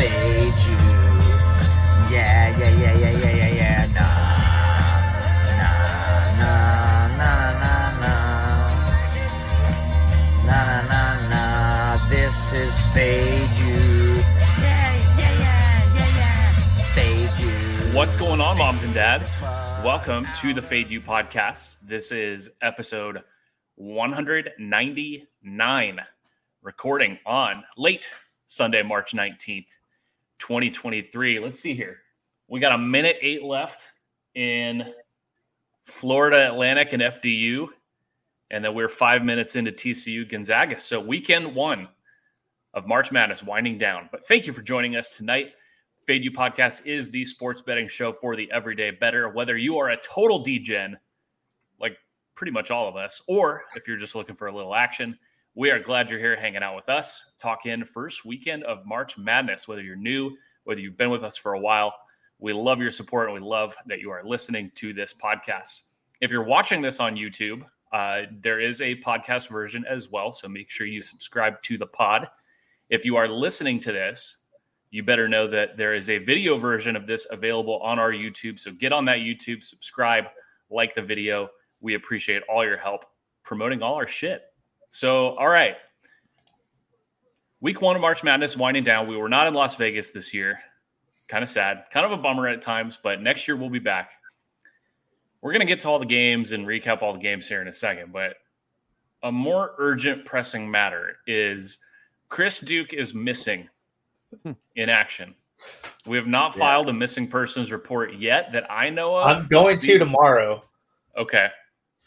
fade you. Yeah, yeah, yeah, yeah, yeah, yeah, yeah. Nah, nah, nah, nah, nah, nah. Nah, nah, nah, nah. This is fade you. Yeah, yeah, yeah, yeah, yeah. Fade you. What's going on, moms and dads? Welcome to the Fade U podcast. This is episode 199, recording on late Sunday, March 19th, 2023. Let's see here. We got a minute eight left in Florida Atlantic and FDU. And then we're five minutes into TCU Gonzaga. So weekend one of March Madness winding down. But thank you for joining us tonight. Fade U Podcast is the sports betting show for the everyday bettor. Whether you are a total degen, like pretty much all of us, or if you're just looking for a little action, we are glad you're here hanging out with us, talking first weekend of March Madness. Whether you're new, whether you've been with us for a while, we love your support and we love that you are listening to this podcast. If you're watching this on YouTube, uh, there is a podcast version as well. So make sure you subscribe to the pod. If you are listening to this, you better know that there is a video version of this available on our YouTube. So get on that YouTube, subscribe, like the video. We appreciate all your help promoting all our shit. So, all right. Week one of March Madness winding down. We were not in Las Vegas this year. Kind of sad, kind of a bummer at times, but next year we'll be back. We're going to get to all the games and recap all the games here in a second, but a more urgent, pressing matter is Chris Duke is missing hmm. in action. We have not Yeah. filed a missing persons report yet that I know of. I'm going to tomorrow. Okay.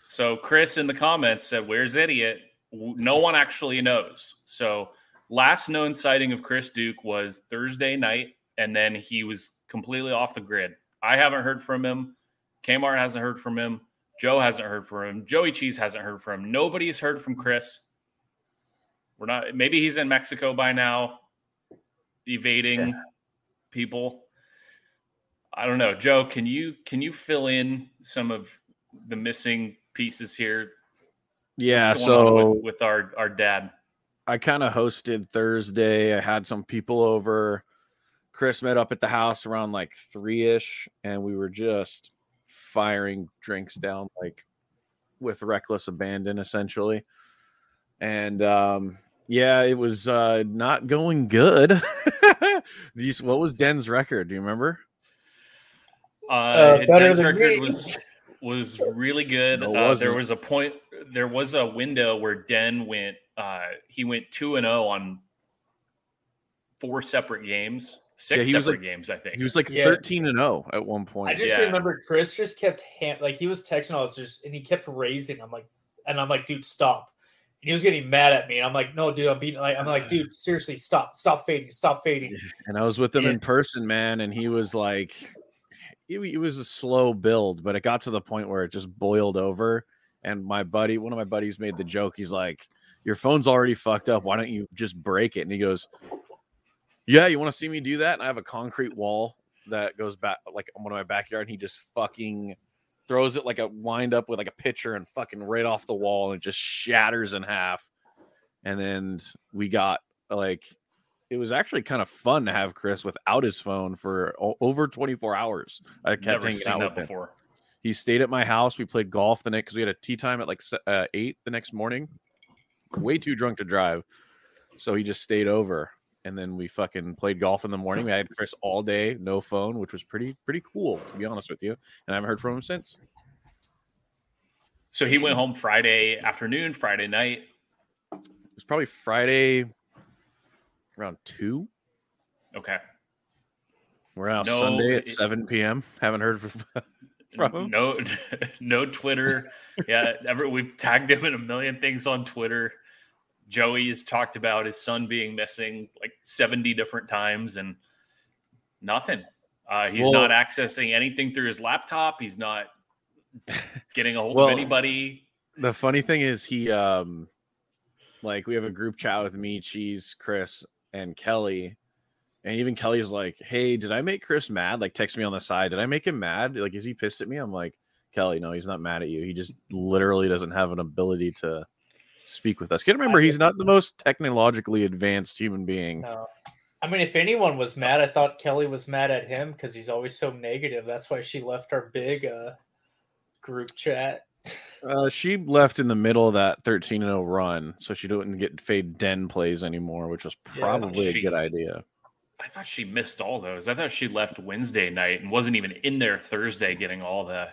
So Chris in the comments said, "Where's idiot?" No one actually knows. So last known sighting of Chris Duke was Thursday night, and then he was completely off the grid. I haven't heard from him. Kmart hasn't heard from him. Joe hasn't heard from him. Joey Cheese hasn't heard from him. Nobody's heard from Chris. We're not. Maybe he's in Mexico by now, evading people. I don't know, Joe. Can you can you fill in some of the missing pieces here? Yeah, What's going on so with, with our our dad. I kind of hosted Thursday. I had some people over. Chris met up at the house around like three ish, and we were just firing drinks down like with reckless abandon, essentially. And um, yeah, it was uh, not going good. These, what was Den's record? Do you remember? Uh, Uh, better Den's record me. was was really good. No, uh, there was a point. There was a window where Den went. Uh, he went two and zero on four separate games, six he was separate like- games. I think. He was like Yeah. 13 and 0 at one point. I just Yeah. remember Chris just kept ham- like he was texting us just and he kept raising. I'm like, and I'm like, dude, stop. And he was getting mad at me. And I'm like, no, dude, I'm being like, I'm like, dude, seriously, stop, stop fading, stop fading. and I was with him Yeah. in person, man, and he was like, it, he was a slow build, but it got to the point where it just boiled over. And my buddy, one of my buddies, made the joke. He's like, "Your phone's already fucked up. Why don't you just break it?" And he goes, "Yeah, you want to see me do that?" And I have a concrete wall that goes back like on one of my backyard. And he just fucking throws it like a wind up with like a pitcher and fucking right off the wall, and it just shatters in half. And then we got like it was actually kind of fun to have Chris without his phone for o- over 24 hours. I kept Never hanging seen out that with him. before. He stayed at my house. We played golf the next because we had a tee time at like uh, eight the next morning. Way too drunk to drive, so he just stayed over, and then we fucking played golf in the morning. We had Chris all day, no phone, which was pretty pretty cool to be honest with you. And I haven't heard from him since. So he went home Friday afternoon, Friday night. It was probably Friday around two. Okay. We're out No, Sunday at it- 7 p.m. Haven't heard from. From? No, no Twitter. Yeah, ever we've tagged him in a million things on Twitter. Joey has talked about his son being missing like 70 different times and nothing. Uh, he's Well- not accessing anything through his laptop. He's not getting a hold Well, of anybody. the funny thing is he um like we have a group chat with me cheese chris and kelly and even kelly's like hey did i make chris mad like text me on the side did i make him mad like is he pissed at me i'm like kelly no he's not mad at you he just literally doesn't have an ability to speak with us. Gotta remember, he's not the most technologically advanced human being. No. I mean, if anyone was mad, I thought Kelly was mad at him because he's always so negative. That's why she left our big uh, group chat. Uh, she left in the middle of that 13 0 run, so she didn't get fade den plays anymore, which was Yeah, probably she- a good idea. I thought she missed all those. I thought she left Wednesday night and wasn't even in there Thursday getting all the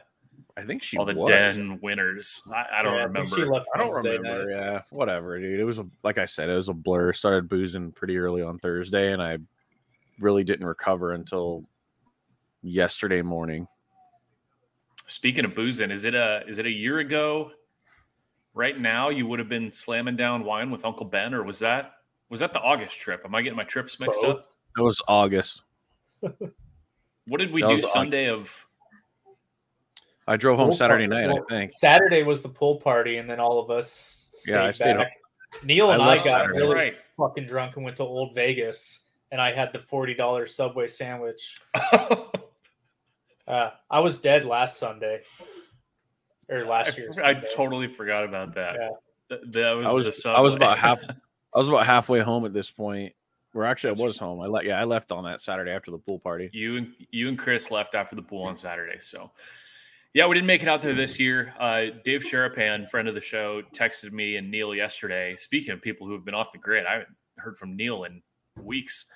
I think she all the was. den winners. I, I don't Yeah, think remember. She left I don't Wednesday remember. night. Yeah, whatever, dude. It was a like I said, it was a blur. Started boozing pretty early on Thursday, and I really didn't recover until yesterday morning. Speaking of boozing, is it a is it a year ago? Right now, you would have been slamming down wine with Uncle Ben, or was that was that the August trip? Am I getting my trips mixed up? Both. It was August. What did we That do was August. Sunday of? I drove home Pool Saturday party. night. Well, I think. Saturday was the pool party, and then all of us stayed Yeah, I stayed back. Neil and I I, got Saturday. Really right. fucking drunk and went to Old Vegas, and I had the forty dollars Subway sandwich. Uh, I was dead last Sunday, or last year. I totally forgot about that. Yeah. Th- That was, I was- the I was about half- I was about halfway home at this point. Where actually I was home. I let yeah, I left on that Saturday after the pool party. you and you and Chris left after the pool on Saturday. So, yeah, we didn't make it out there this year. Uh, Dave Sherapan, friend of the show, texted me and Neil yesterday. Speaking of people who have been off the grid, I haven't heard from Neil in weeks,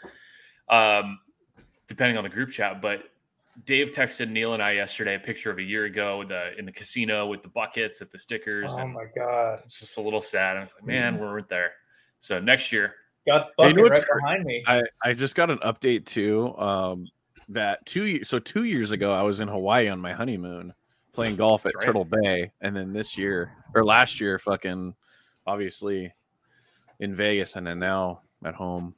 um, depending on the group chat. But Dave texted Neil and I yesterday a picture of a year ago the in the casino with the buckets at the stickers, Oh and my god! it's just a little sad. I was like, man, we weren't there. So next year, Got Hey, you bucket know right cra- behind me. I I just got an update too. Um, that two years so two years ago I was in Hawaii on my honeymoon playing golf at right. Turtle Bay, and then this year or last year, fucking obviously in Vegas, and then now at home.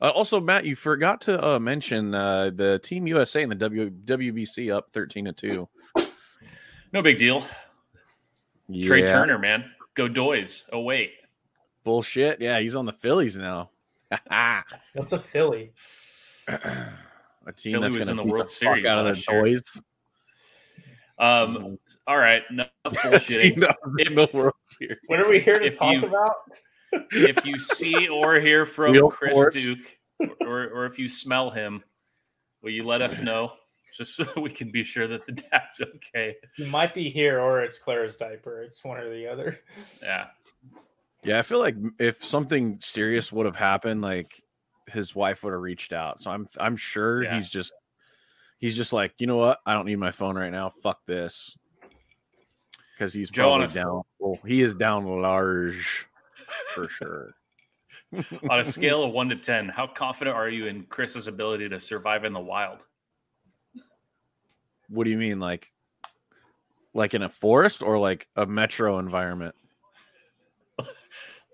Uh, also, Matt, you forgot to uh, mention uh, the Team USA and the w, WBC up thirteen to two. no big deal. Trea Turner, man, go Doys. Oh wait. Bullshit. Yeah, he's on the Phillies now. a What's a Philly? A team Philly that's was going in to the World fuck Series out of the last toys. Um, all right, enough Team bullshitting. in the World Series. What are we here to If talk you- about? if you see or hear from Real Chris sports. Duke, or or if you smell him, will you let us know just so we can be sure that the dad's okay? You might be here, or it's Claire's diaper. It's one or the other. Yeah, Yeah, I feel like if something serious would have happened, like his wife would have reached out. So I'm I'm sure Yeah. he's just he's just like, you know what? I don't need my phone right now. Fuck this. Because he's Joe, probably down. Well, he is down large for sure. on a scale of one to ten, how confident are you in Chris's ability to survive in the wild? What do you mean, like, like in a forest or like a metro environment?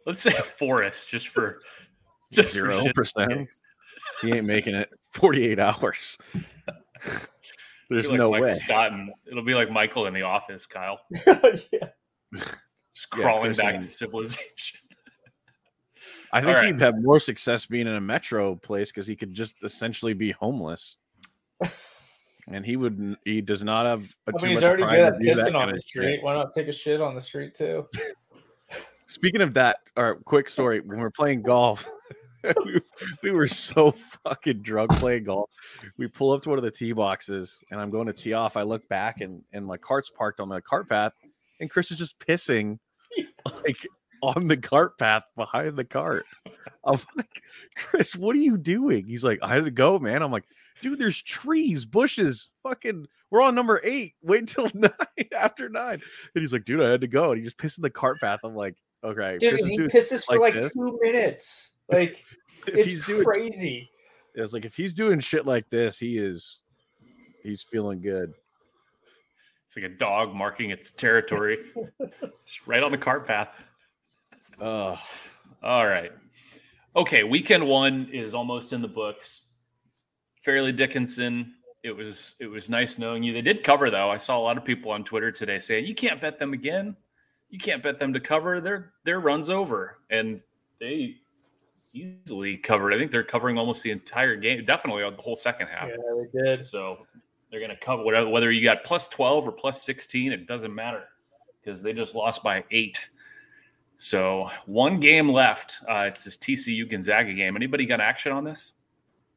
Let's say a forest, just for just Zero shit. percent. He ain't making it 48 hours. There's like no Michael way. Scott, and it'll be like Michael in the office, Kyle, yeah. just crawling Chris back to civilization. I think All right. he'd have more success being in a metro place because he could just essentially be homeless. and he would he does not have a I too mean, he's much already pride good at pissing on of the shit. street. Why not take a shit on the street too? Speaking of that, our quick story: when we're playing golf, we, we were so fucking drunk playing golf. We pull up to one of the tee boxes, and I'm going to tee off. I look back, and and my cart's parked on the cart path, and Chris is just pissing like on the cart path behind the cart. I'm like, Chris, what are you doing? He's like, I had to go, man. I'm like, dude, there's trees, bushes, fucking. We're on number eight. Wait till nine after nine. And he's like, dude, I had to go. And he just pissed in the cart path. I'm like, okay, Dude, Chris he doing- pisses for like like this. two minutes. Like it's he's doing crazy. it's like if he's doing shit like this, he is he's feeling good. It's like a dog marking its territory, just right on the cart path. Oh, All right. Okay, weekend one is almost in the books. Fairleigh Dickinson. It was it was nice knowing you. They did cover though. I saw a lot of people on Twitter today saying you can't bet them again. You can't bet them to cover. Their their runs over, and they easily covered. I think they're covering almost the entire game, definitely the whole second half. Yeah, they did. So they're going to cover whatever, whether you got plus 12 or plus 16, it doesn't matter because they just lost by eight So one game left. Uh, it's this TCU Gonzaga game. Anybody got action on this?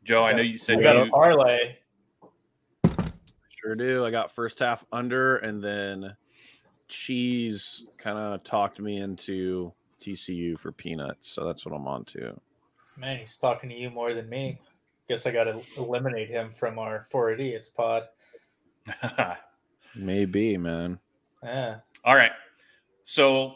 Joe, I know you said we got a you, parlay. Sure do. I got first half under, and then cheese kind of talked me into TCU for peanuts. So that's what I'm on to. Man, he's talking to you more than me. Guess I got to eliminate him from our Four Idiots pod. Maybe, man. Yeah. All right. So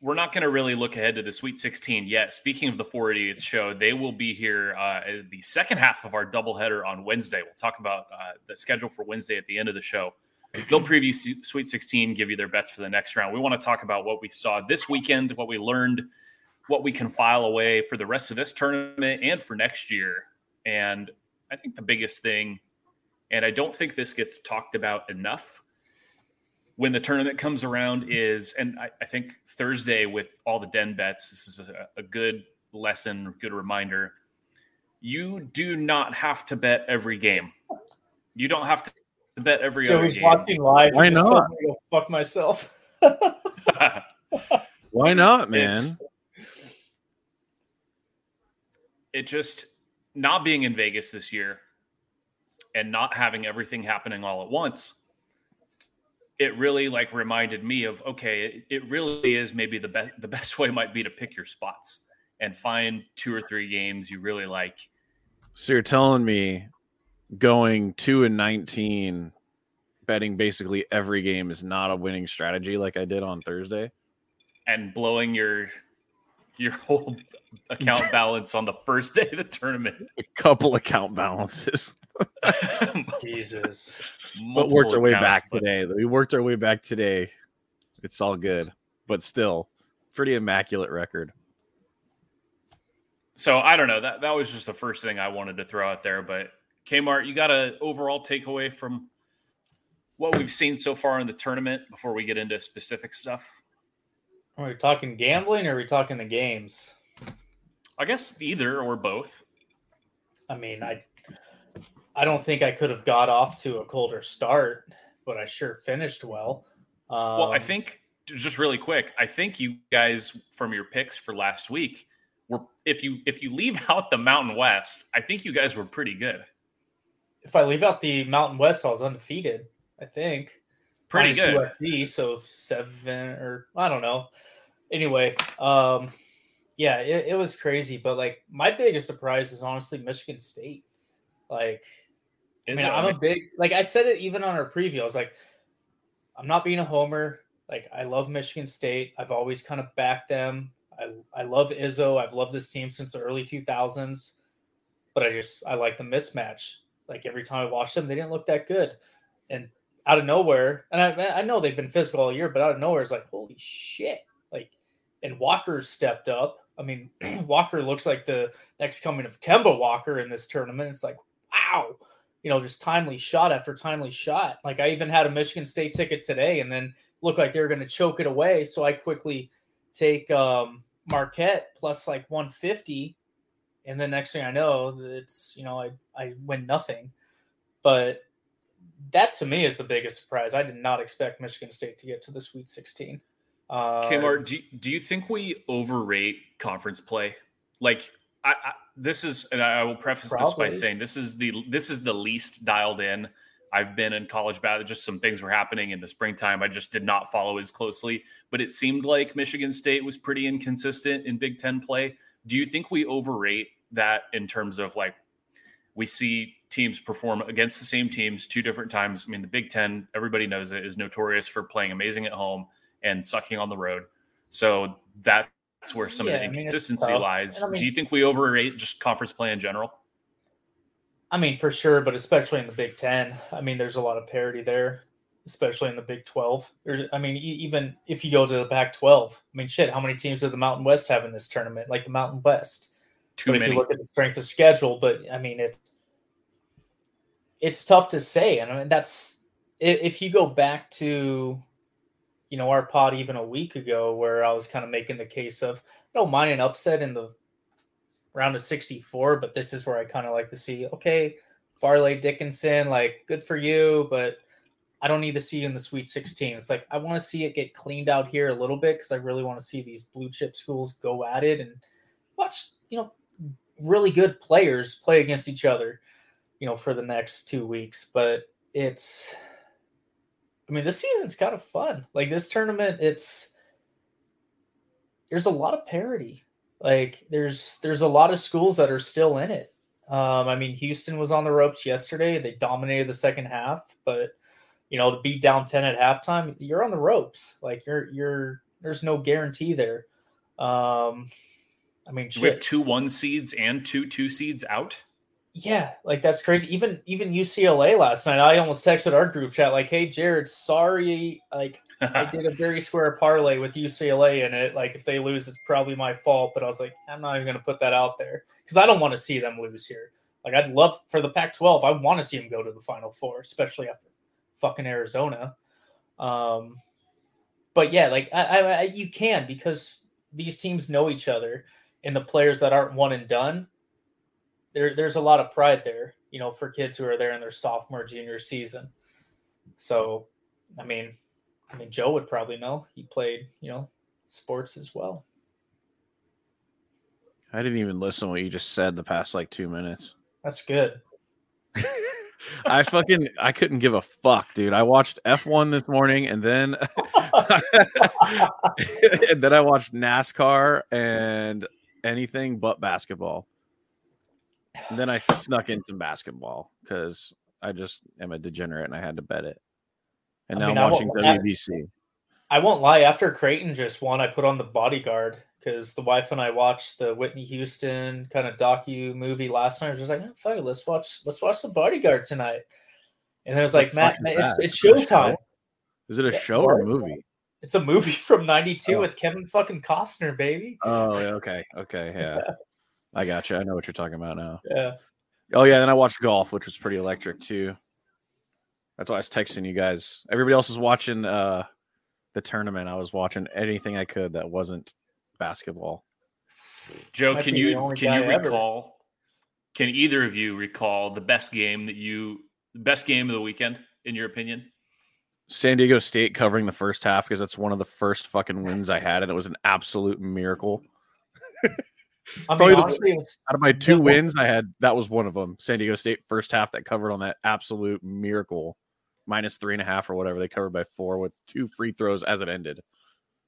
we're not going to really look ahead to the Sweet 16 yet. Speaking of the Four Idiots show, they will be here uh, the second half of our doubleheader on Wednesday. We'll talk about uh, the schedule for Wednesday at the end of the show. They'll preview Sweet 16, give you their bets for the next round. We want to talk about what we saw this weekend, what we learned, what we can file away for the rest of this tournament and for next year. And I think the biggest thing, and I don't think this gets talked about enough when the tournament comes around is, and I, I think Thursday with all the den bets, this is a, a good lesson, good reminder. You do not have to bet every game. You don't have to bet every Joey's other game. watching live. Why He not? me to fuck myself. Why not, man? It's- it just not being in Vegas this year and not having everything happening all at once, it really like reminded me of okay, it, it really is maybe the best the best way might be to pick your spots and find two or three games you really like. So you're telling me going two and nineteen, betting basically every game is not a winning strategy like I did on Thursday? and blowing your your whole account balance on the first day of the tournament. A couple account balances. Jesus. but worked our way back but- today. We worked our way back today. It's all good, but still, pretty immaculate record. So I don't know. That that was just the first thing I wanted to throw out there. But Kmart, you got a overall takeaway from what we've seen so far in the tournament before we get into specific stuff? Are we talking gambling or are we talking the games? I guess either or both. I mean, I I don't think I could have got off to a colder start, but I sure finished well. Um, Well, I think just really quick, I think you guys from your picks for last week were if you if you leave out the Mountain West, I think you guys were pretty good. If I leave out the Mountain West, I was undefeated. I think Pretty Minus good. So seven or I don't know. Anyway, um, yeah, it, it was crazy. But like my biggest surprise is honestly Michigan State. Like, I mean, I'm a big like I said it even on our preview. I was like, I'm not being a homer. Like, I love Michigan State. I've always kind of backed them. I I love Izzo. I've loved this team since the early 2000s. But I just I like the mismatch. Like every time I watched them, they didn't look that good. And out of nowhere, and I I know they've been physical all year, but out of nowhere, it's like holy shit! Like, and Walker stepped up. I mean, Walker looks like the next coming of Kemba Walker in this tournament. It's like wow, you know, just timely shot after timely shot. Like I even had a Michigan State ticket today, and then looked like they were going to choke it away. So I quickly take um, Marquette plus like 150, and the next thing I know, it's you know I I win nothing. But that to me is the biggest surprise. I did not expect Michigan State to get to the Sweet 16. Uh, Kmart, do, do you think we overrate conference play? Like, I, I this is, and I will preface this by saying this is the this is the least dialed in I've been in college basketball. Just some things were happening in the springtime. I just did not follow as closely, but it seemed like Michigan State was pretty inconsistent in Big Ten play. Do you think we overrate that in terms of like we see teams perform against the same teams two different times? I mean, the Big Ten, everybody knows it, is notorious for playing amazing at home and sucking on the road. So that's where some Yeah, of the I mean, inconsistency lies. I mean- Do you think we overrate just conference play in general? I mean, for sure, but especially in the Big Ten, I mean, there's a lot of parity there, especially in the Big Twelve. There's, I mean, e- even if you go to the Pac twelve, I mean, shit, how many teams do the Mountain West have in this tournament? Like the Mountain West. Too but if you look at the strength of schedule, but I mean, it it's tough to say, and I mean, that's if you go back to, you know, our pod even a week ago, where I was kind of making the case of I don't mind an upset in the round of 64, but this is where I kind of like to see, okay, Fairleigh Dickinson, like good for you, but I don't need to see you in the Sweet 16. It's like I want to see it get cleaned out here a little bit because I really want to see these blue chip schools go at it and watch, you know, really good players play against each other, you know, for the next two weeks. But it's, I mean, this season's kind of fun. Like this tournament, it's there's a lot of parity. Like there's there's a lot of schools that are still in it. Um, I mean, Houston was on the ropes yesterday. They dominated the second half, but you know, to be down 10 at halftime, you're on the ropes. Like you're you're there's no guarantee there. Um I mean, we have two one seeds and two two seeds out. Yeah, like that's crazy. Even even UCLA last night, I almost texted our group chat like, "Hey, Jared, sorry, like I did a very square parlay with UCLA in it. Like if they lose, it's probably my fault." But I was like, I'm not even going to put that out there because I don't want to see them lose here. Like I'd love for the Pac-12. I want to see them go to the Final Four, especially after fucking Arizona. Um, but yeah, like I, I, you can because these teams know each other, and the players that aren't one and done, there there's a lot of pride there, you know, for kids who are there in their sophomore, junior season. So, I mean, I mean, Joe would probably know. He played, you know, sports as well. I didn't even listen to what you just said the past like two minutes. That's good. I fucking I couldn't give a fuck, dude. I watched F1 this morning and then and then I watched NASCAR and anything but basketball. And then I snuck in some basketball because I just am a degenerate and I had to bet it. And now I am watching WBC. I won't lie. After Creighton just won, I put on the bodyguard because the wife and I watched the Whitney Houston kind of docu movie last night. I was just like, oh, fuck it, let's watch let's watch the bodyguard tonight. And it was like, Matt, it's, it's showtime. Is it a show or a movie? It's a movie from '92 oh. with Kevin fucking Costner, baby. Oh, okay, okay, yeah. I got you. I know what you're talking about now. Yeah. Oh yeah, then I watched golf, which was pretty electric too. That's why I was texting you guys. Everybody else was watching uh the tournament. I was watching anything I could that wasn't basketball. Joe, can you can you recall? Ever. Can either of you recall the best game that you the best game of the weekend in your opinion? San Diego State covering the first half because that's one of the first fucking wins I had, and it was an absolute miracle. I mean, honestly, the, out of my two wins I had, that was one of them. San Diego State first half that covered on that absolute miracle, minus three and a half or whatever. They covered by four with two free throws as it ended.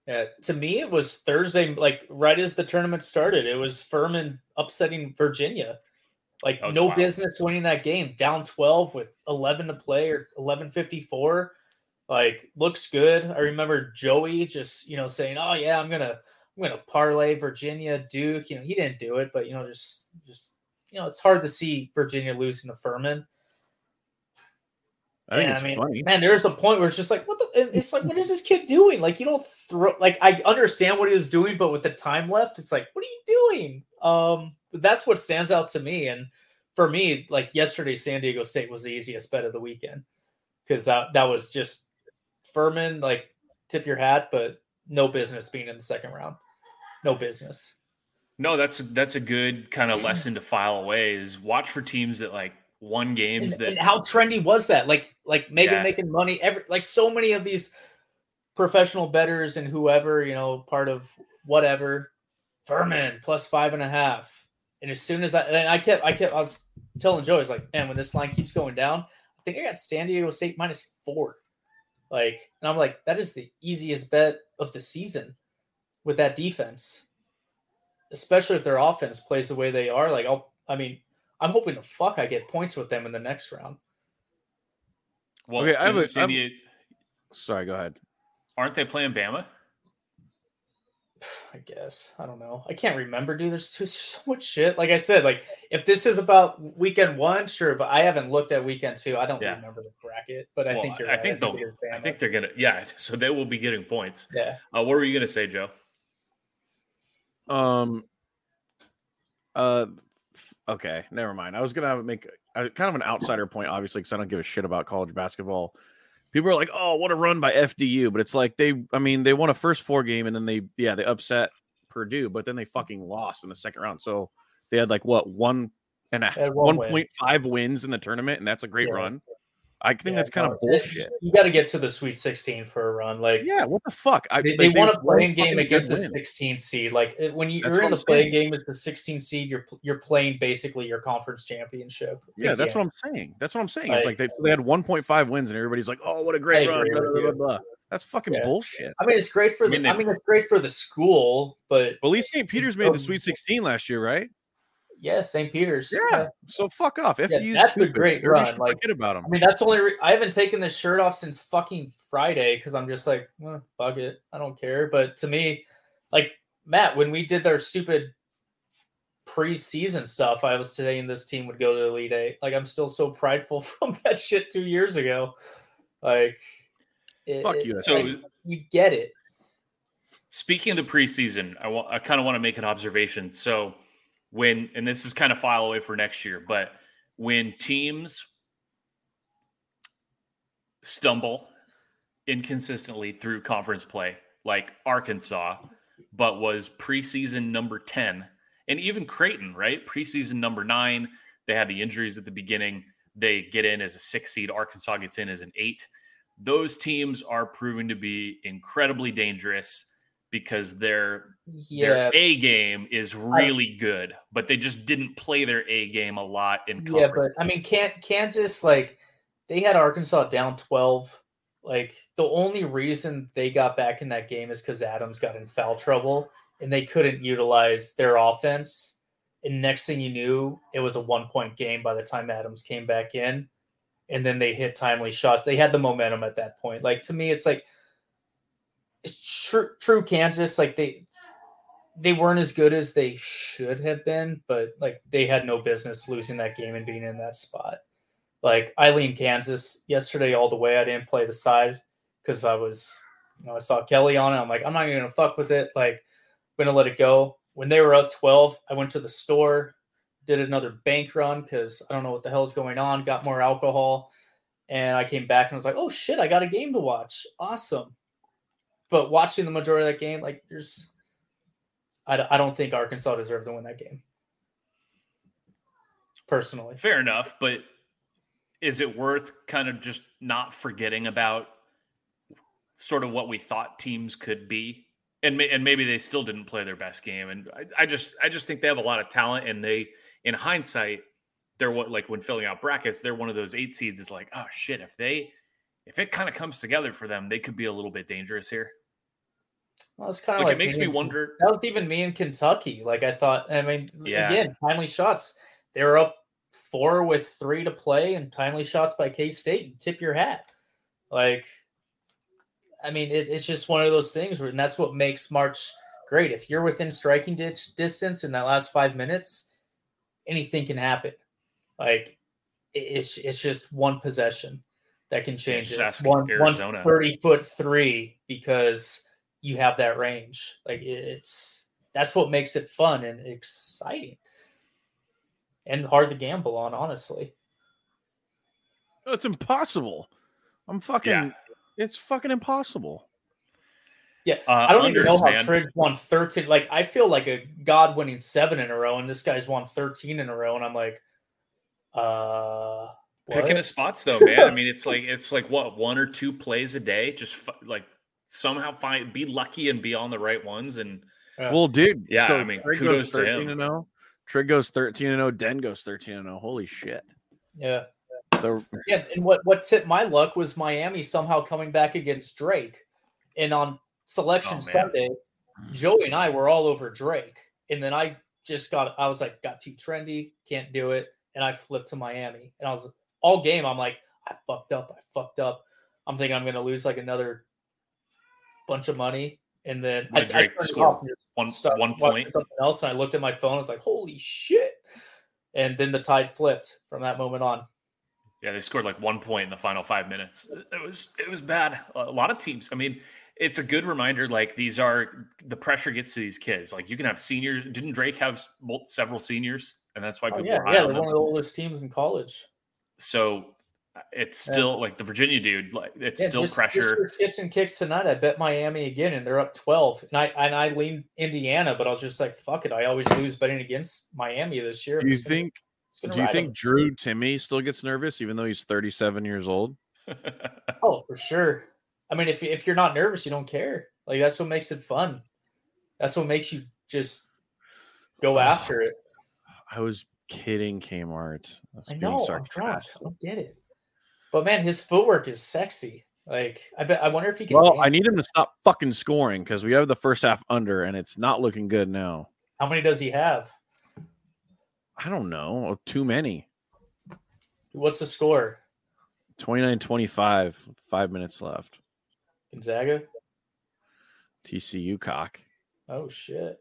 Yeah, to me, it was Thursday, like right as the tournament started. It was Furman upsetting Virginia. Like no wild. business winning that game. Down 12 with 11 to play or 11:54. Like looks good. I remember Joey just you know saying, "Oh yeah, I'm gonna I'm gonna parlay Virginia, Duke." You know he didn't do it, but you know just just you know it's hard to see Virginia losing to Furman. I think and, it's I mean, funny. Man, there's a point where it's just like, what the? It's like, what is this kid doing? Like, you don't throw. Like, I understand what he was doing, but with the time left, it's like, what are you doing? Um, that's what stands out to me. And for me, like yesterday, San Diego State was the easiest bet of the weekend because that that was just Furman. Like, tip your hat, but no business being in the second round. No business. No, that's that's a good kind of lesson to file away. Is watch for teams that like won games and, that and how trendy was that? Like like Megan yeah. making money every like so many of these professional bettors and whoever, you know, part of whatever, Furman plus five and a half. And as soon as I and I kept I kept I was telling Joe, I was like, man, when this line keeps going down, I think I got San Diego State minus four. Like, and I'm like, that is the easiest bet of the season with that defense. Especially if their offense plays the way they are. Like, I'll I mean, I'm hoping to fuck I get points with them in the next round. Well, okay, I have a, San Diego... Sorry, go ahead. Aren't they playing Bama? I guess I don't know. I can't remember, dude. There's, there's so much shit. Like I said, like if this is about weekend one, sure, but I haven't looked at weekend two. I don't yeah. remember the bracket, but I think you're. I think they'll. I think they're gonna. Yeah, so they will be getting points. Yeah. Uh, what were you gonna say, Joe? Um. Uh, Okay, never mind. I was gonna make a, kind of an outsider point, obviously, because I don't give a shit about college basketball. People are like, "Oh, what a run by FDU!" But it's like they, I mean, they won a first four game, and then they, yeah, they upset Purdue, but then they fucking lost in the second round. So they had like what one and a one point five wins in the tournament, and that's a great yeah. run. I think Yeah, that's kind of bullshit. You got to get to the Sweet 16 for a run. Like Yeah, what the fuck? I, they, like, they want a won playing game against the 16 seed. Like when you, you're in the I'm playing saying. game as the 16 seed, you're you're playing basically your conference championship. Yeah, that's what I'm saying. That's what I'm saying. It's like they, they had 1.5 wins, and everybody's like, "Oh, what a great run!" Blah, blah, blah, blah. That's fucking Yeah. bullshit. I mean, it's great for I the. mean, I mean, it's great for the school, but Well, at least St. Peter's made the Um, Sweet 16 last year, right? Yeah, St. Peter's. Yeah. So fuck off. Yeah, FDU 's that's a great Everybody run, should like- forget about them. I mean, that's only. Re- I haven't taken this shirt off since fucking Friday because I'm just like, well, fuck it, I don't care. But to me, like Matt, when we did their stupid preseason stuff, I was today, saying this team would go to the Elite Eight. Like, I'm still so prideful from that shit two years ago. Like, it, Fuck it- you. So like, you get it. Speaking of the preseason, I want I kind of want to make an observation. So when and this is kind of file away for next year, but when teams stumble inconsistently through conference play, like Arkansas, but was preseason number 10, and even Creighton, right? Preseason number nine. They had the injuries at the beginning. They get in as a six seed. Arkansas gets in as an eight. Those teams are proving to be incredibly dangerous because their Yeah, their A game is really good, but they just didn't play their A game a lot in yeah, but I mean, can Kansas like they had Arkansas down twelve. Like the only reason they got back in that game is because Adams got in foul trouble and they couldn't utilize their offense. And next thing you knew, it was a one point game by the time Adams came back in. And then they hit timely shots. They had the momentum at that point. Like to me, it's like it's true true Kansas. Like they they weren't as good as they should have been, but like they had no business losing that game and being in that spot. Like I leaned Kansas yesterday all the way. I didn't play the side because I was, you know, I saw Kelly on it. I'm like, I'm not gonna fuck with it. Like, I'm gonna let it go. When they were up 12, I went to the store, did another bank run because I don't know what the hell's going on. Got more alcohol, and I came back and was like, oh shit, I got a game to watch. Awesome. But watching the majority of that game, like, there's I, I don't think Arkansas deserved to win that game. Personally, Fair enough, but is it worth kind of just not forgetting about sort of what we thought teams could be? And and maybe they still didn't play their best game. And I, I just I just think they have a lot of talent. And they, in hindsight, they're what like when filling out brackets, they're one of those eight seeds. It's like, oh shit, if they if it kind of comes together for them, they could be a little bit dangerous here. Well, it's kind of like it makes me wonder. That was even me in Kentucky. Like I thought. I mean, Yeah. again, timely shots. They were up four with three to play, and timely shots by K State. You tip your hat. Like, I mean, it, it's just one of those things, where, and that's what makes March great. If you're within striking ditch distance in that last five minutes, anything can happen. Like, it, it's it's just one possession that can change just it. one Arizona. 30 foot three because you have that range. Like it's that's what makes it fun and exciting and hard to gamble on, honestly. It's impossible. I'm fucking. Yeah. It's fucking impossible. Uh, I don't even know how man. Triggs won 13. Like I feel like a god winning seven in a row, and this guy's won 13 in a row, and I'm like, uh picking what? his spots though, man. I mean, it's like it's like what one or two plays a day, just f- like somehow find be lucky and be on the right ones. And Yeah. Well, dude. Yeah, so I mean, Trig kudos goes to 13 him. and 0. Trig goes 13 and 0. Den goes 13 and 0. Holy shit. yeah. The, Yeah, and what what tipped my luck was Miami somehow coming back against Drake, and on Selection Oh. Sunday, Joey and I were all over Drake, and then I just got I was like got too trendy, can't do it, and I flipped to Miami, and I was all game. I'm like I fucked up, I fucked up. I'm thinking I'm gonna lose like another bunch of money, and then I, When I Drake turned scored off and just one one point. something else, and I looked at my phone. I was like, holy shit! And then the tide flipped from that moment on. Yeah, they scored like one point in the final five minutes. It was it was bad. A lot of teams. I mean, it's a good reminder. Like these are the pressure gets to these kids. Like you can have seniors. Didn't Drake have several seniors, and that's why Oh, people yeah, high yeah, on they're one of the oldest teams in college. So uh, it's Yeah. still like the Virginia dude. Like it's Yeah, still just, pressure. Just for shits and kicks tonight. I bet Miami again, and they're up twelve. And I and I lean Indiana, but I was just like, fuck it. I always lose betting against Miami this year. do you think gonna Do you think him. Drew Timme still gets nervous even though he's 37 years old? Oh, for sure. I mean, if if you're not nervous, you don't care. Like that's what makes it fun. That's what makes you just go after it. I was kidding, Kmart. That's I being know. I'm drunk. sarcastic. I don't get it. But man, his footwork is sexy. Like I bet. I wonder if he can. Well, I need him to stop fucking scoring because we have the first half under and it's not looking good now. How many does he have? I don't know. Oh, too many. What's the score? 29 25, five minutes left. Gonzaga. TCU cock. Oh shit.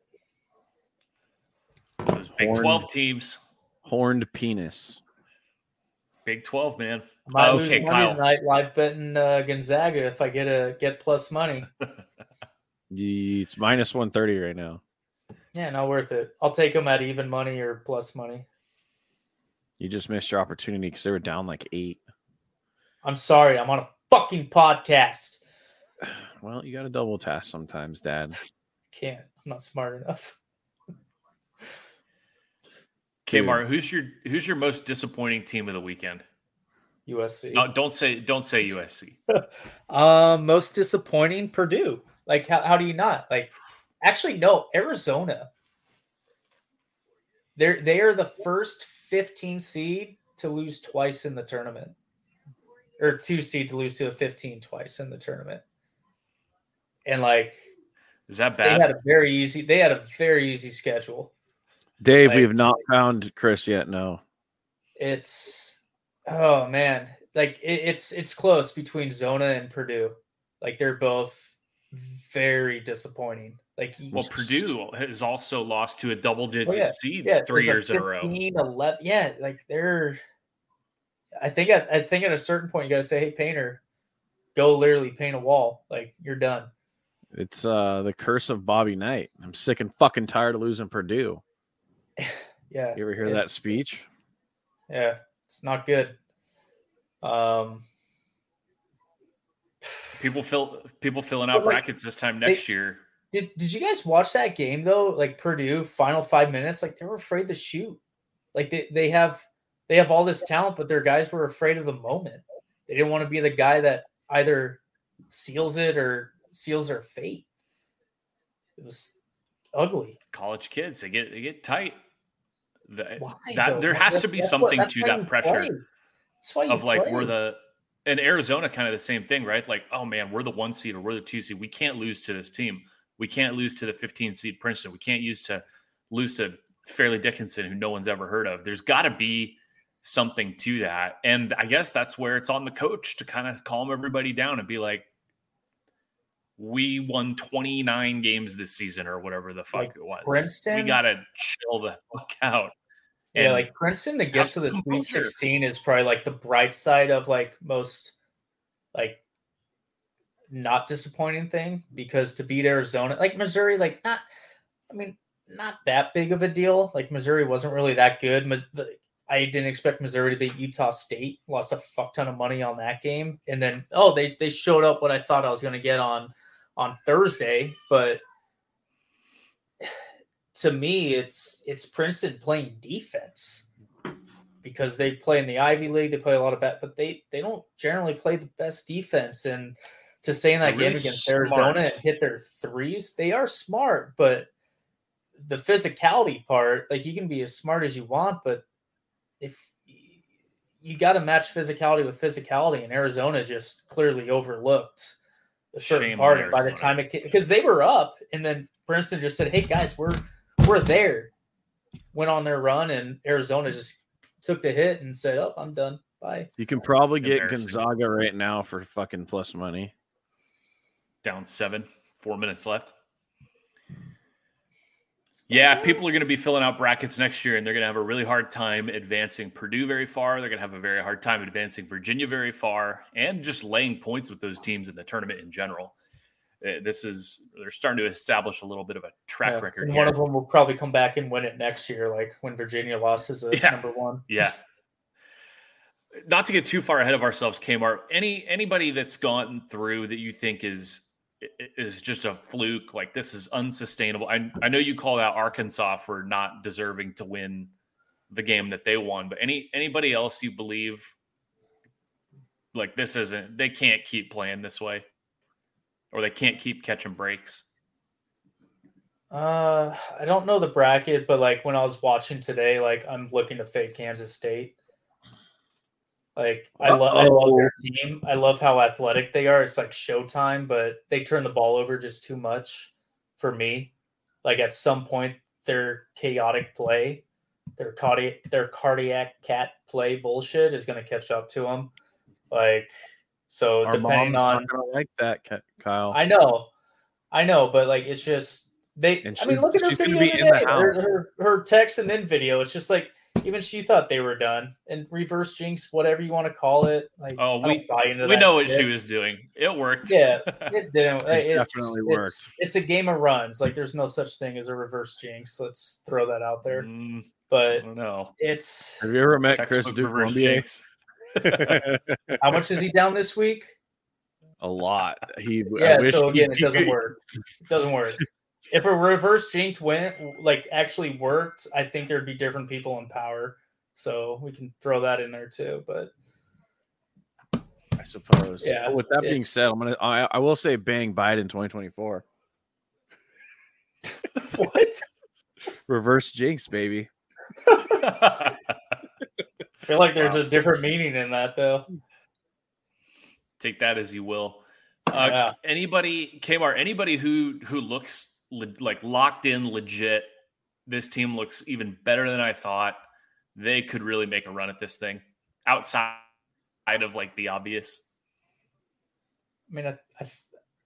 Those Big Horn. 12 teams. Horned penis. Big 12, man. I might Okay, lose money Kyle. tonight live betting uh, Gonzaga if I get a get plus money. It's minus 130 right now. Yeah, not worth it. I'll take them at even money or plus money. You just missed your opportunity because they were down like eight. I'm sorry. I'm on a fucking podcast. Well, you got to double task sometimes, Dad. Can't. I'm not smart enough. Dude. Kmart, who's your who's your most disappointing team of the weekend? USC. No, don't say don't say USC. Um, most disappointing Purdue. Like, how, how do you not like? Actually, no. Arizona. They're they are the first 15 seed to lose twice in the tournament, or two seed to lose to a 15 twice in the tournament. And like Is that bad? they had a very easy, they had a very easy schedule. Dave, Like- we have not found Chris yet. No. It's oh man, like it, it's it's close between Zona and Purdue. Like they're both very disappointing. Like Well, Purdue has also lost to a double digit Oh, yeah. seed yeah, three there's years in a row. 11, yeah, like they're. I think at I think at a certain point you got to say, "Hey, painter, go literally paint a wall. Like you're done." It's uh the curse of Bobby Knight. I'm sick and fucking tired of losing Purdue. Yeah, You ever hear that speech? Yeah, it's not good. Um, People fill people filling out like, brackets this time next year. Did Did you guys watch that game though? Like Purdue, final five minutes, like they were afraid to shoot. Like they, they have they have all this talent, but their guys were afraid of the moment. They didn't want to be the guy that either seals it or seals their fate. It was ugly. College kids, they get they get tight. The- Why? that though? there has to be That's what- something to that pressure play. That's of like play. we're the in Arizona kind of the same thing, right? Like, oh man, we're the one seed or we're the two seed. We can't lose to this team. We can't lose to the 15 seed Princeton. We can't use to lose to Fairleigh Dickinson, who no one's ever heard of. There's got to be something to that, and I guess that's where it's on the coach to kind of calm everybody down and be like, "We won 29 games this season, or whatever the fuck Like it was. Princeton? we got to chill the fuck out." Yeah, like Princeton to get to the 316 is probably like the bright side of like most like not disappointing thing because to beat Arizona, like Missouri, like not, I mean, not that big of a deal. Like Missouri wasn't really that good. I didn't expect Missouri to beat Utah State. Lost a fuck ton of money on that game, and then oh, they they showed up what I thought I was going to get on on Thursday, but to me, it's it's Princeton playing defense because they play in the Ivy League. They play a lot of bet, but they they don't generally play the best defense. And to stay in that They're game against smart. Arizona and hit their threes, they are smart. But the physicality part, like you can be as smart as you want, but if you got to match physicality with physicality, and Arizona just clearly overlooked a certain Shame part. by the time it because they were up, and then Princeton just said, "Hey guys, we're we're there." Went on their run, and Arizona just took the hit and said, "Oh, I'm done. Bye." You can probably get Gonzaga right now for fucking plus money. down seven, four minutes left. Yeah, people are going to be filling out brackets next year, and they're going to have a really hard time advancing Purdue very far. They're going to have a very hard time advancing Virginia very far, and just laying points with those teams in the tournament in general. Uh, This is they're starting to establish a little bit of a track Yeah, record one of them will probably come back and win it next year, like when Virginia lost as a Yeah. number one. Yeah. Not to get too far ahead of ourselves, Kmart. Any anybody that's gone through that you think is is just a fluke, like this is unsustainable. I I know you called out Arkansas for not deserving to win the game that they won. But any anybody else you believe like this isn't they can't keep playing this way, or they can't keep catching breaks. Uh, I don't know the bracket, but like when I was watching today, like I'm looking to fade Kansas State. Like I, lo- I love their team. I love how athletic they are. It's like showtime, but they turn the ball over just too much for me. Like at some point, their chaotic play, their cardiac, their cardiac cat play bullshit is going to catch up to them. Like so, Our depending on like that, Kyle. I know, I know, but like it's just they. I mean, look at her video be in the today. Her, her her text and then video. It's just like even she thought they were done. And reverse jinx, whatever you want to call it. Like Oh, we- buy into We that know what she was doing. It worked. Yeah, it didn't. It it's, definitely it's, worked. It's a game of runs. Like there's no such thing as a reverse jinx. Let's throw that out there. Mm, But don't it's Have you ever met Chris Textbook Duke reverse jinx. how much is he down this week? A lot. He I Yeah, wish so he- again, it doesn't work. It doesn't work. If a reverse jinx went like actually worked, I think there'd be different people in power. So we can throw that in there too. But I suppose. Yeah, But with that being said, I'm gonna I, I will say bang Biden 2024. what? Reverse jinx, baby. I feel like there's a different meaning in that though. Take that as you will. Uh, Yeah. Anybody, Kmart, anybody who who looks le- like locked in, legit. This team looks even better than I thought. They could really make a run at this thing outside of like the obvious. I mean, I, I,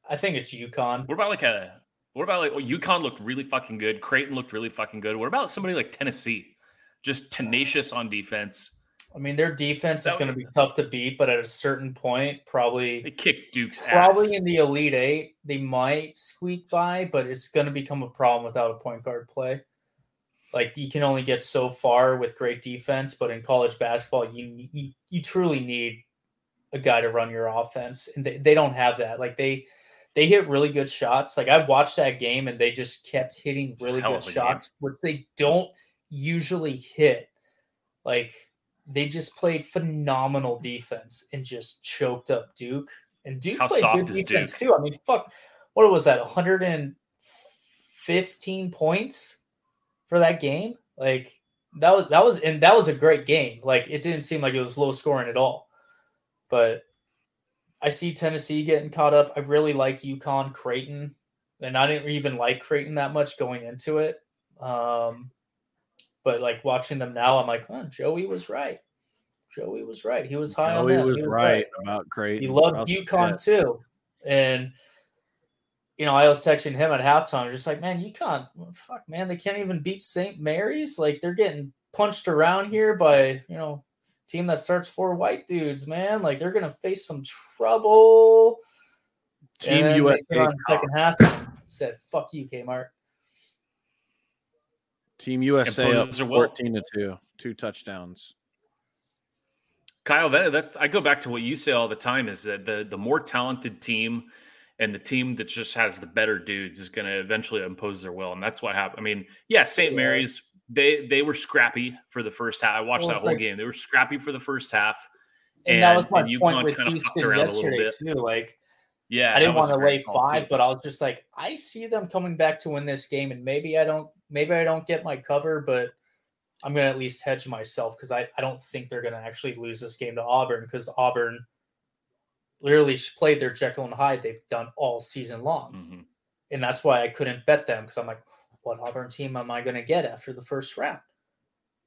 I think it's UConn. What about like a what about like well, UConn looked really fucking good. Creighton looked really fucking good. What about somebody like Tennessee? Just tenacious on defense. I mean, their defense is going to be tough to beat, but at a certain point, probably They kicked Duke's probably ass. in the elite eight, they might squeak by, but it's going to become a problem without a point guard play. Like you can only get so far with great defense, but in college basketball, you you, you truly need a guy to run your offense, and they, they don't have that. Like they they hit really good shots. Like I watched that game, and they just kept hitting really good a game. shots, which they don't usually hit. Like they just played phenomenal defense and just choked up Duke. And Duke How played soft good is defense Duke? too. I mean, fuck, what was that? 115 points for that game. Like that was that was and that was a great game. Like it didn't seem like it was low scoring at all. But I see Tennessee getting caught up. I really like UConn, Creighton, and I didn't even like Creighton that much going into it. Um, but like watching them now, I'm like, oh, Joey was right. Joey was right. He was high on Joey them. was He right about Creighton. He loved UConn that. too. And you know, I was texting him at halftime, just like, man, UConn, fuck, man, they can't even beat St. Mary's. Like they're getting punched around here by, you know, team that starts four white dudes, man. Like they're gonna face some trouble. Team USA. came out in the second half said, fuck you, Kmart. Team USA up Impose their 14 to 2. Two touchdowns. Kyle, that, that I go back to what you say all the time is that the the more talented team and the team that just has the better dudes is going to eventually impose their will, and that's what happened. I mean, yeah, St. Yeah. Mary's they they were scrappy for the first half. I watched Well, that whole like- game. They were scrappy for the first half, And, that was my and point with kinda Houston around a little yesterday bit. too. Like Yeah, I didn't want to lay five, too. but I was just like, I see them coming back to win this game, and maybe I don't, maybe I don't get my cover, but I'm gonna at least hedge myself because I, I don't think they're gonna actually lose this game to Auburn because Auburn literally played their Jekyll and Hyde they've done all season long, Mhm. and that's why I couldn't bet them because I'm like, what Auburn team am I gonna get after the first round?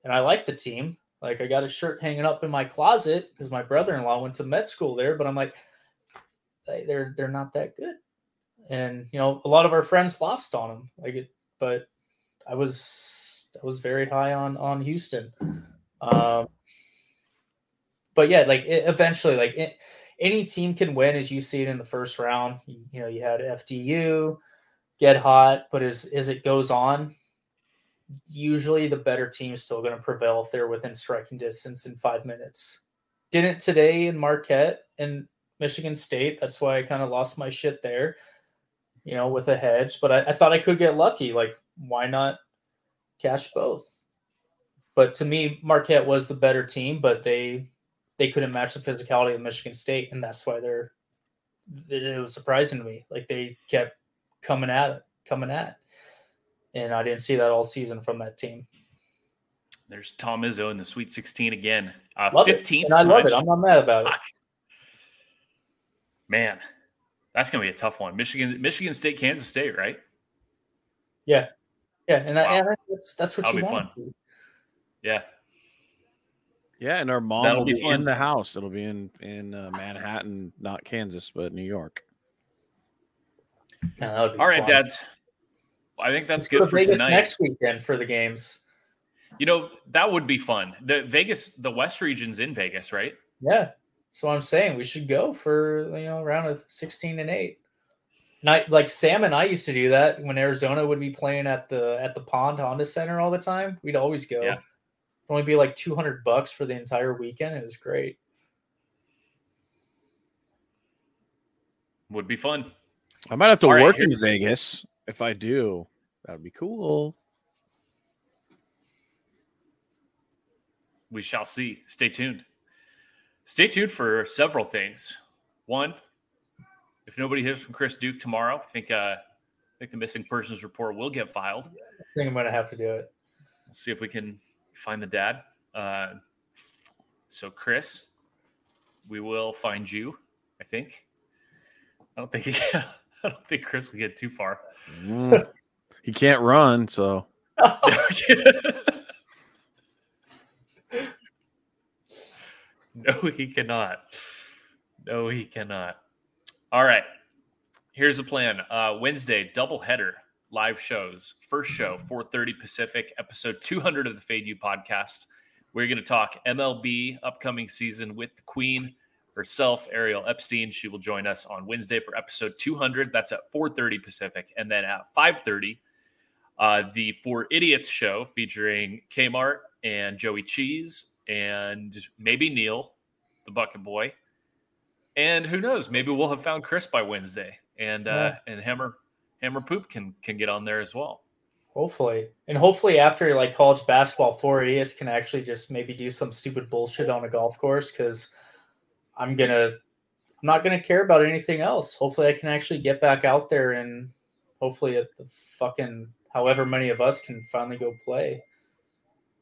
And I like the team. Like I got a shirt hanging up in my closet because my brother-in-law went to med school there, but I'm like, they- they're they're not that good. And you know, a lot of our friends lost on them. Like it, but I was I was very high on on Houston. Um, but yeah, like it, eventually, like it, any team can win as you see it in the first round. You, you know, you had FDU get hot, but as as it goes on, usually the better team is still going to prevail if they're within striking distance in five minutes. Didn't today in Marquette and Michigan State. That's why I kind of lost my shit there, you know, with a hedge. But I, I thought I could get lucky. Like, why not cash both? But to me, Marquette was the better team, but they they couldn't match the physicality of Michigan State, and that's why they're. It was surprising to me. Like they kept coming at it, coming at, and I didn't see that all season from that team. There's Tom Izzo in the Sweet 16 again. Uh, Love 15th it. And I love it. I'm not mad about it. Man, that's gonna be a tough one. Michigan, Michigan State, Kansas State, right? Yeah, yeah, and, that, Wow. and that's that's what That'll you want. Yeah. Yeah, and our mom That'll will be be, in the house. It'll be in in uh, Manhattan, not Kansas, but New York. Yeah, that would be All right, fun. dads. I think that's Let's good for Vegas tonight. next weekend for the games. You know, that would be fun. The Vegas, the West region's in Vegas, right? Yeah. So I'm saying we should go for you know around of 16 and 8. And I like Sam and I used to do that when Arizona would be playing at the at the Pond Honda Center all the time. We'd always go. Yeah. It'd only be like 200 bucks for the entire weekend. It was great. Would be fun. I might have to All right, work in Vegas. If I do, that would be cool. We shall see. Stay tuned. Stay tuned for several things. One, if nobody hears from Chris Duke tomorrow, I think uh, I think the missing persons report will get filed. I think I'm gonna have to do it. We'll see if we can find the dad. Uh, so, Chris, we will find you. I think. I don't think he can, I don't think Chris will get too far. Mm. he can't run, so no, he cannot. No, he cannot. All right. Here's the plan. Uh, Wednesday, double header, live shows. First show, 4:30 Pacific, episode 200 of the Fade U podcast. We're going to talk MLB upcoming season with the Queen herself, Ariel Epstein. She will join us on Wednesday for episode 200. That's at 4:30 Pacific, and then at 5:30, uh, the Four Idiots show featuring Kmart and Joey Cheese and maybe Neil, the Bucket Boy, and who knows? Maybe we'll have found Chris by Wednesday, and uh, and Hammer Hammer Poop can can get on there as well. Hopefully. And hopefully after like college basketball, four idiots can actually just maybe do some stupid bullshit on a golf course because I'm gonna I'm not gonna care about anything else. Hopefully I can actually get back out there and hopefully at the fucking however many of us can finally go play.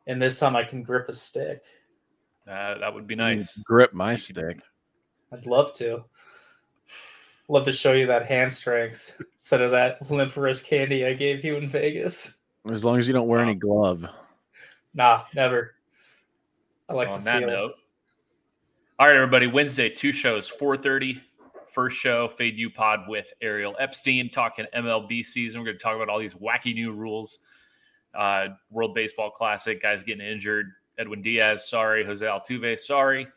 And this time I can grip a stick. Uh, that would be nice. grip my stick. I'd love to. Love to show you that hand strength instead of that limp wrist candy I gave you in Vegas. As long as you don't wear any glove. Nah, never. I like on the that feel. note. All right, everybody. Wednesday, two shows, 4:30. First show, Fade U Pod with Ariel Epstein, talking MLB season. We're going to talk about all these wacky new rules. Uh, World Baseball Classic, guys getting injured. Edwin Diaz, sorry. Jose Altuve, sorry.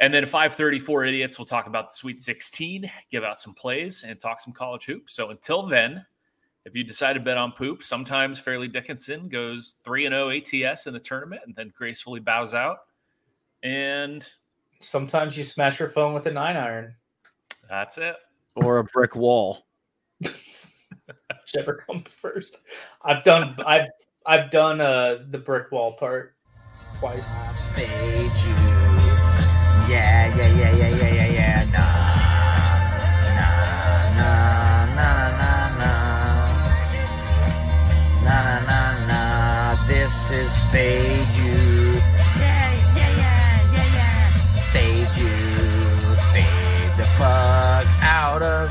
And then 534 idiots, we'll talk about the Sweet 16, give out some plays, and talk some college hoops. So until then, if you decide to bet on poop, sometimes Fairleigh Dickinson goes 3 and 0 ATS in the tournament and then gracefully bows out. And Sometimes you smash your phone with a nine iron, that's it. Or a brick wall. whichever comes first. I've done I've I've done uh the brick wall part twice yeah, yeah, yeah, yeah, yeah, yeah, yeah, nah, nah, nah, nah, nah, nah, nah, nah, nah, this is fade you, yeah, yeah, yeah, yeah, yeah, fade you, fade the fuck out of